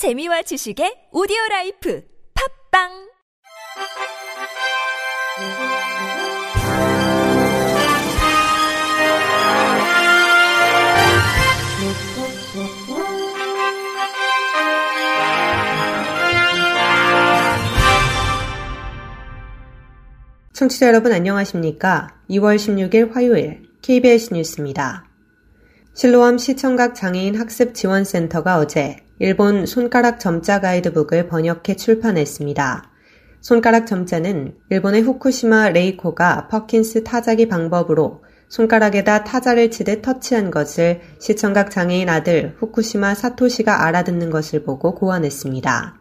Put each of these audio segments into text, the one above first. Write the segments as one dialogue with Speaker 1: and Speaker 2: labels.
Speaker 1: 재미와 지식의 오디오 라이프 팝빵
Speaker 2: 청취자 여러분 안녕하십니까? 2월 16일 화요일 KBS 뉴스입니다. 실로암 시청각 장애인 학습 지원센터가 어제 일본 손가락 점자 가이드북을 번역해 출판했습니다. 손가락 점자는 일본의 후쿠시마 레이코가 퍼킨스 타자기 방법으로 손가락에다 타자를 치듯 터치한 것을 시청각 장애인 아들 후쿠시마 사토시가 알아듣는 것을 보고 고안했습니다.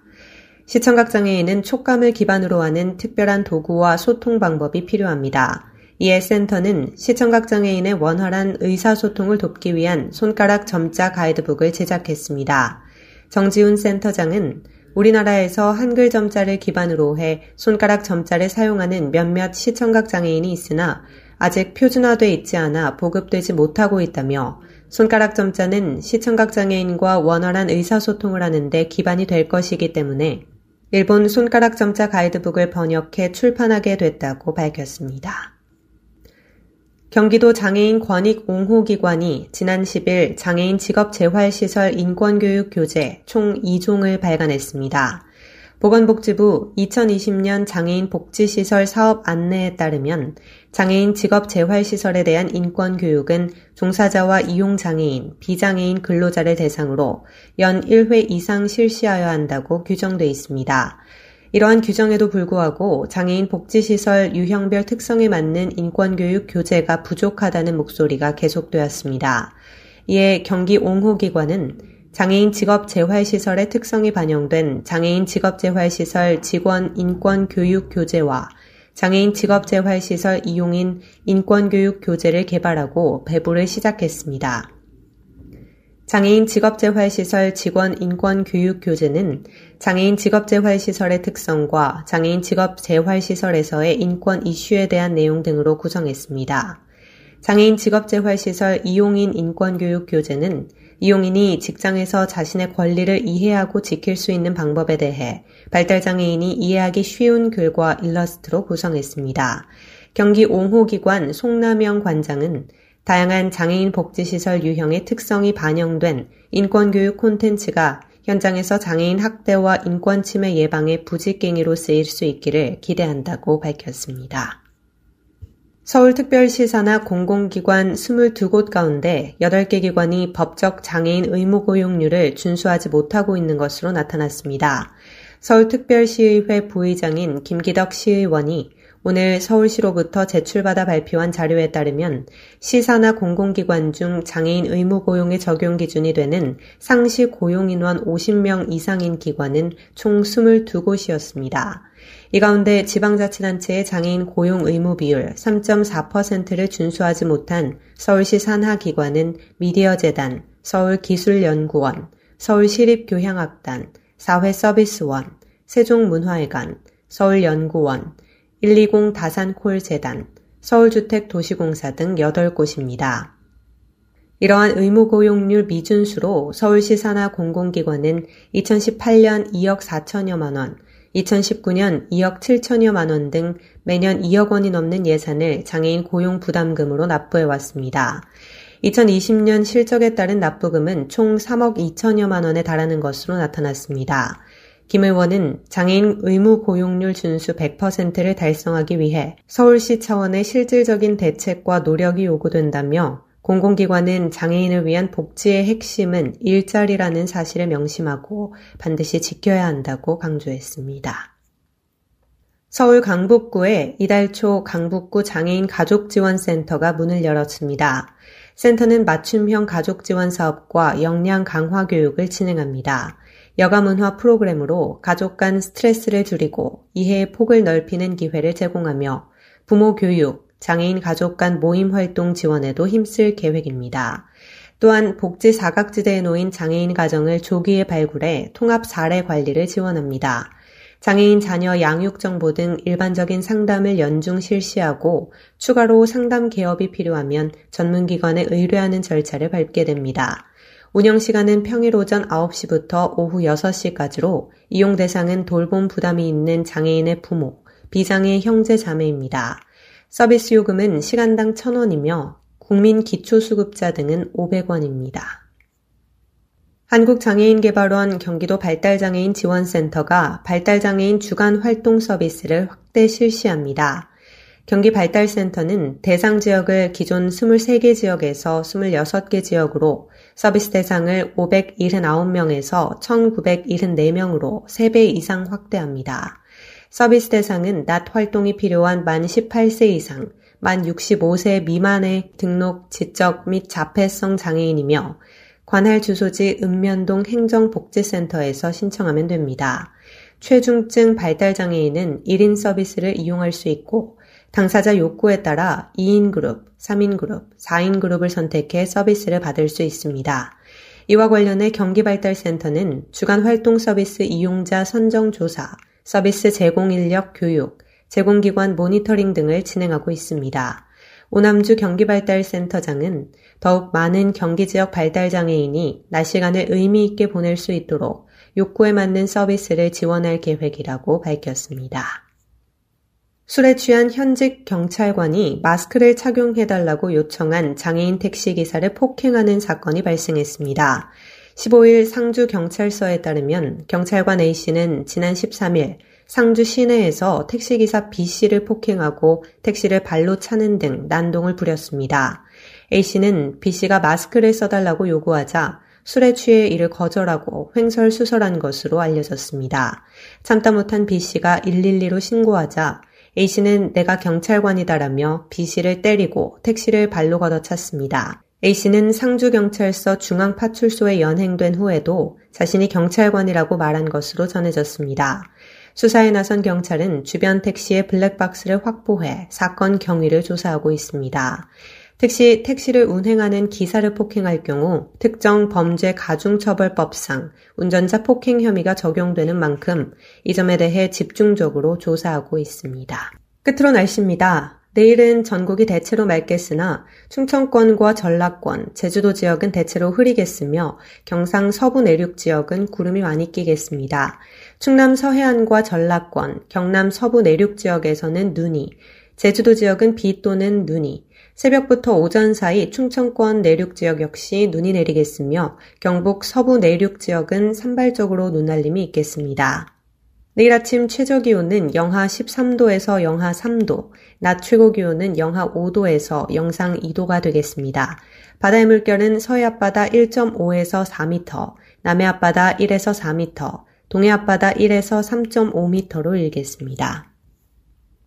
Speaker 2: 시청각 장애인은 촉감을 기반으로 하는 특별한 도구와 소통 방법이 필요합니다. 이에 센터는 시청각 장애인의 원활한 의사소통을 돕기 위한 손가락 점자 가이드북을 제작했습니다. 정지훈 센터장은 우리나라에서 한글 점자를 기반으로 해 손가락 점자를 사용하는 몇몇 시청각 장애인이 있으나 아직 표준화돼 있지 않아 보급되지 못하고 있다며 손가락 점자는 시청각 장애인과 원활한 의사소통을 하는데 기반이 될 것이기 때문에 일본 손가락 점자 가이드북을 번역해 출판하게 됐다고 밝혔습니다. 경기도 장애인 권익 옹호 기관이 지난 10일 장애인 직업 재활 시설 인권 교육 교재 총 2종을 발간했습니다. 보건복지부 2020년 장애인 복지시설 사업 안내에 따르면 장애인 직업 재활시설에 대한 인권 교육은 종사자와 이용장애인, 비장애인 근로자를 대상으로 연 1회 이상 실시하여야 한다고 규정돼 있습니다. 이러한 규정에도 불구하고 장애인 복지시설 유형별 특성에 맞는 인권교육 교재가 부족하다는 목소리가 계속되었습니다. 이에 경기 옹호기관은 장애인 직업재활시설의 특성이 반영된 장애인 직업재활시설 직원 인권교육 교재와 장애인 직업재활시설 이용인 인권교육 교재를 개발하고 배부를 시작했습니다. 장애인 직업재활시설 직원 인권 교육 교재는 장애인 직업재활시설의 특성과 장애인 직업재활시설에서의 인권 이슈에 대한 내용 등으로 구성했습니다. 장애인 직업재활시설 이용인 인권교육 교재는 이용인이 직장에서 자신의 권리를 이해하고 지킬 수 있는 방법에 대해 발달장애인이 이해하기 쉬운 글과 일러스트로 구성했습니다. 경기 옹호기관 송남영 관장은 다양한 장애인 복지시설 유형의 특성이 반영된 인권교육 콘텐츠가 현장에서 장애인 학대와 인권 침해 예방의 부직갱이로 쓰일 수 있기를 기대한다고 밝혔습니다. 서울특별시 산하 공공기관 22곳 가운데 8개 기관이 법적 장애인 의무 고용률을 준수하지 못하고 있는 것으로 나타났습니다. 서울특별시의회 부의장인 김기덕 시의원이 오늘 서울시로부터 제출받아 발표한 자료에 따르면 시사나 공공기관 중 장애인 의무 고용의 적용 기준이 되는 상시 고용 인원 50명 이상인 기관은 총 22곳이었습니다. 이 가운데 지방자치단체의 장애인 고용 의무 비율 3.4%를 준수하지 못한 서울시 산하기관은 미디어재단, 서울기술연구원, 서울시립교향악단, 사회서비스원, 세종문화회관, 서울연구원, 120 다산콜 재단, 서울주택도시공사 등 8곳입니다. 이러한 의무고용률 미준수로 서울시 산하 공공기관은 2018년 2억 4천여만 원, 2019년 2억 7천여만 원 등 매년 2억 원이 넘는 예산을 장애인 고용 부담금으로 납부해 왔습니다. 2020년 실적에 따른 납부금은 총 3억 2천여만 원에 달하는 것으로 나타났습니다. 김 의원은 장애인 의무 고용률 준수 100%를 달성하기 위해 서울시 차원의 실질적인 대책과 노력이 요구된다며 공공기관은 장애인을 위한 복지의 핵심은 일자리라는 사실을 명심하고 반드시 지켜야 한다고 강조했습니다. 서울 강북구에 이달 초 강북구 장애인 가족지원센터가 문을 열었습니다. 센터는 맞춤형 가족지원 사업과 역량 강화 교육을 진행합니다. 여가문화 프로그램으로 가족 간 스트레스를 줄이고 이해의 폭을 넓히는 기회를 제공하며 부모 교육, 장애인 가족 간 모임 활동 지원에도 힘쓸 계획입니다. 또한 복지 사각지대에 놓인 장애인 가정을 조기에 발굴해 통합 사례 관리를 지원합니다. 장애인 자녀 양육 정보 등 일반적인 상담을 연중 실시하고 추가로 상담 개업이 필요하면 전문기관에 의뢰하는 절차를 밟게 됩니다. 운영 시간은 평일 오전 9시부터 오후 6시까지로 이용 대상은 돌봄 부담이 있는 장애인의 부모, 비장애 형제 자매입니다. 서비스 요금은 시간당 1,000원이며 국민 기초수급자 등은 500원입니다. 한국장애인개발원 경기도 발달장애인 지원센터가 발달장애인 주간 활동 서비스를 확대 실시합니다. 경기발달센터는 대상 지역을 기존 23개 지역에서 26개 지역으로 서비스 대상을 579명에서 1974명으로 3배 이상 확대합니다. 서비스 대상은 낮 활동이 필요한 만 18세 이상, 만 65세 미만의 등록 지적 및 자폐성 장애인이며 관할 주소지 읍면동 행정복지센터에서 신청하면 됩니다. 최중증 발달장애인은 1인 서비스를 이용할 수 있고 당사자 욕구에 따라 2인 그룹, 3인 그룹, 4인 그룹을 선택해 서비스를 받을 수 있습니다. 이와 관련해 경기발달센터는 주간 활동 서비스 이용자 선정 조사, 서비스 제공 인력 교육, 제공기관 모니터링 등을 진행하고 있습니다. 오남주 경기발달센터장은 더욱 많은 경기 지역 발달장애인이 낮 시간을 의미 있게 보낼 수 있도록 욕구에 맞는 서비스를 지원할 계획이라고 밝혔습니다. 술에 취한 현직 경찰관이 마스크를 착용해달라고 요청한 장애인 택시기사를 폭행하는 사건이 발생했습니다. 15일 상주 경찰서에 따르면 경찰관 A씨는 지난 13일 상주 시내에서 택시기사 B씨를 폭행하고 택시를 발로 차는 등 난동을 부렸습니다. A씨는 B씨가 마스크를 써달라고 요구하자 술에 취해 이를 거절하고 횡설수설한 것으로 알려졌습니다. 참다 못한 B씨가 112로 신고하자 A씨는 내가 경찰관이다라며 B씨를 때리고 택시를 발로 걷어찼습니다. A씨는 상주경찰서 중앙파출소에 연행된 후에도 자신이 경찰관이라고 말한 것으로 전해졌습니다. 수사에 나선 경찰은 주변 택시의 블랙박스를 확보해 사건 경위를 조사하고 있습니다. 특히 택시를 운행하는 기사를 폭행할 경우 특정 범죄 가중처벌법상 운전자 폭행 혐의가 적용되는 만큼 이 점에 대해 집중적으로 조사하고 있습니다. 끝으로 날씨입니다. 내일은 전국이 대체로 맑겠으나 충청권과 전라권, 제주도 지역은 대체로 흐리겠으며 경상 서부 내륙 지역은 구름이 많이 끼겠습니다. 충남 서해안과 전라권, 경남 서부 내륙 지역에서는 눈이, 제주도 지역은 비 또는 눈이, 새벽부터 오전 사이 충청권 내륙 지역 역시 눈이 내리겠으며 경북 서부 내륙 지역은 산발적으로 눈날림이 있겠습니다. 내일 아침 최저 기온은 영하 13도에서 영하 3도, 낮 최고 기온은 영하 5도에서 영상 2도가 되겠습니다. 바다의 물결은 서해 앞바다 1.5에서 4m, 남해 앞바다 1에서 4m, 동해 앞바다 1에서 3.5m로 일겠습니다.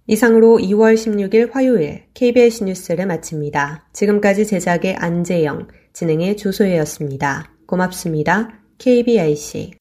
Speaker 2: 이상으로 2월 16일 화요일 KBS 뉴스를 마칩니다. 지금까지 제작의 안재영, 진행의 조소혜였습니다. 고맙습니다. KBIC